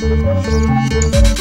Música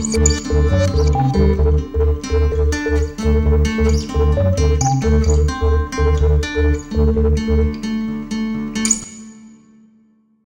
Música